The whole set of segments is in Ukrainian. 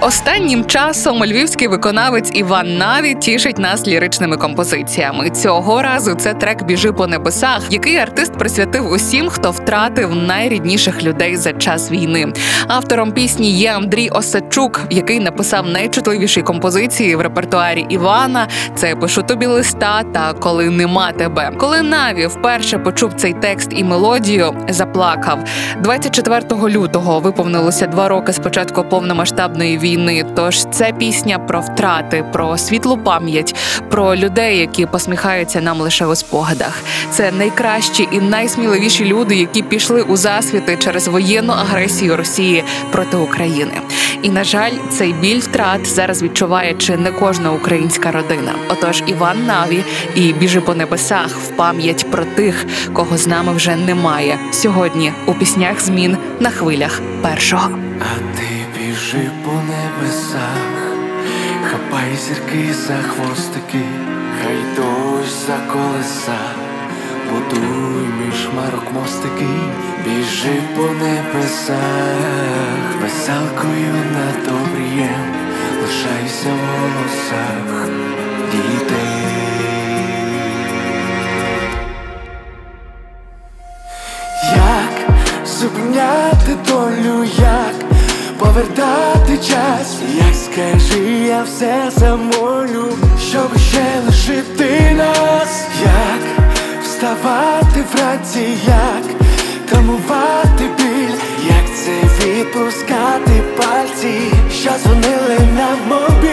Останнім часом львівський виконавець Іван Наві тішить нас ліричними композиціями. Цього разу це трек Біжи по небесах, який артист присвятив усім, хто втратив найрідніших людей за час війни. Автором пісні є Андрій Осадчук, який написав найчутливіші композиції в репертуарі Івана. Це пишу тобі листа та коли нема тебе. Коли Наві вперше почув цей текст і мелодію, заплакав. 24 лютого виповнилося два роки з початку повномасштабної війни. Тож це пісня про втрати, про світлу пам'ять, про людей, які посміхаються нам лише у спогадах. Це найкращі і найсміливіші люди, які пішли у засвіти через воєнну агресію Росії проти України. І на жаль, цей біль втрат зараз відчуває чи не кожна українська родина. Отож, Іван Наві і біжи по небесах в пам'ять про тих, кого з нами вже немає. Сьогодні у піснях змін на хвилях першого. Біжи по небесах, хапай зірки за хвостики, хай дощ за колеса, будуй між марок мостики, біжи по небесах, веселкою над обрієм, лишайся в волосах як скажи, я все замолю, щоб ще лишити нас, як вставати вранці, як тамувати біль, як це відпускати пальці, що дзвонили на мобілі.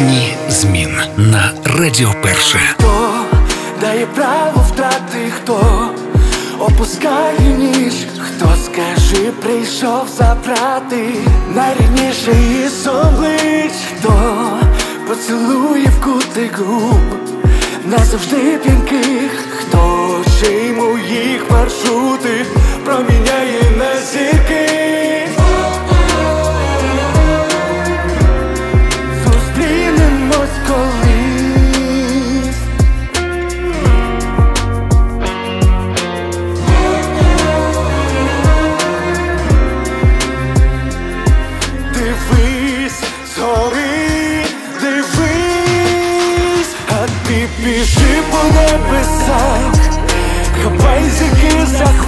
Пісні змін на Радіо Перше. Хто дає право втрати, хто опускає ніж, хто скажи, прийшов забрати? Найрідніше із облич, хто поцілує в кутик губ, назавжди п'янких, хто чий моїх маршрути проміняє по небесах, хапай зірки за хвости,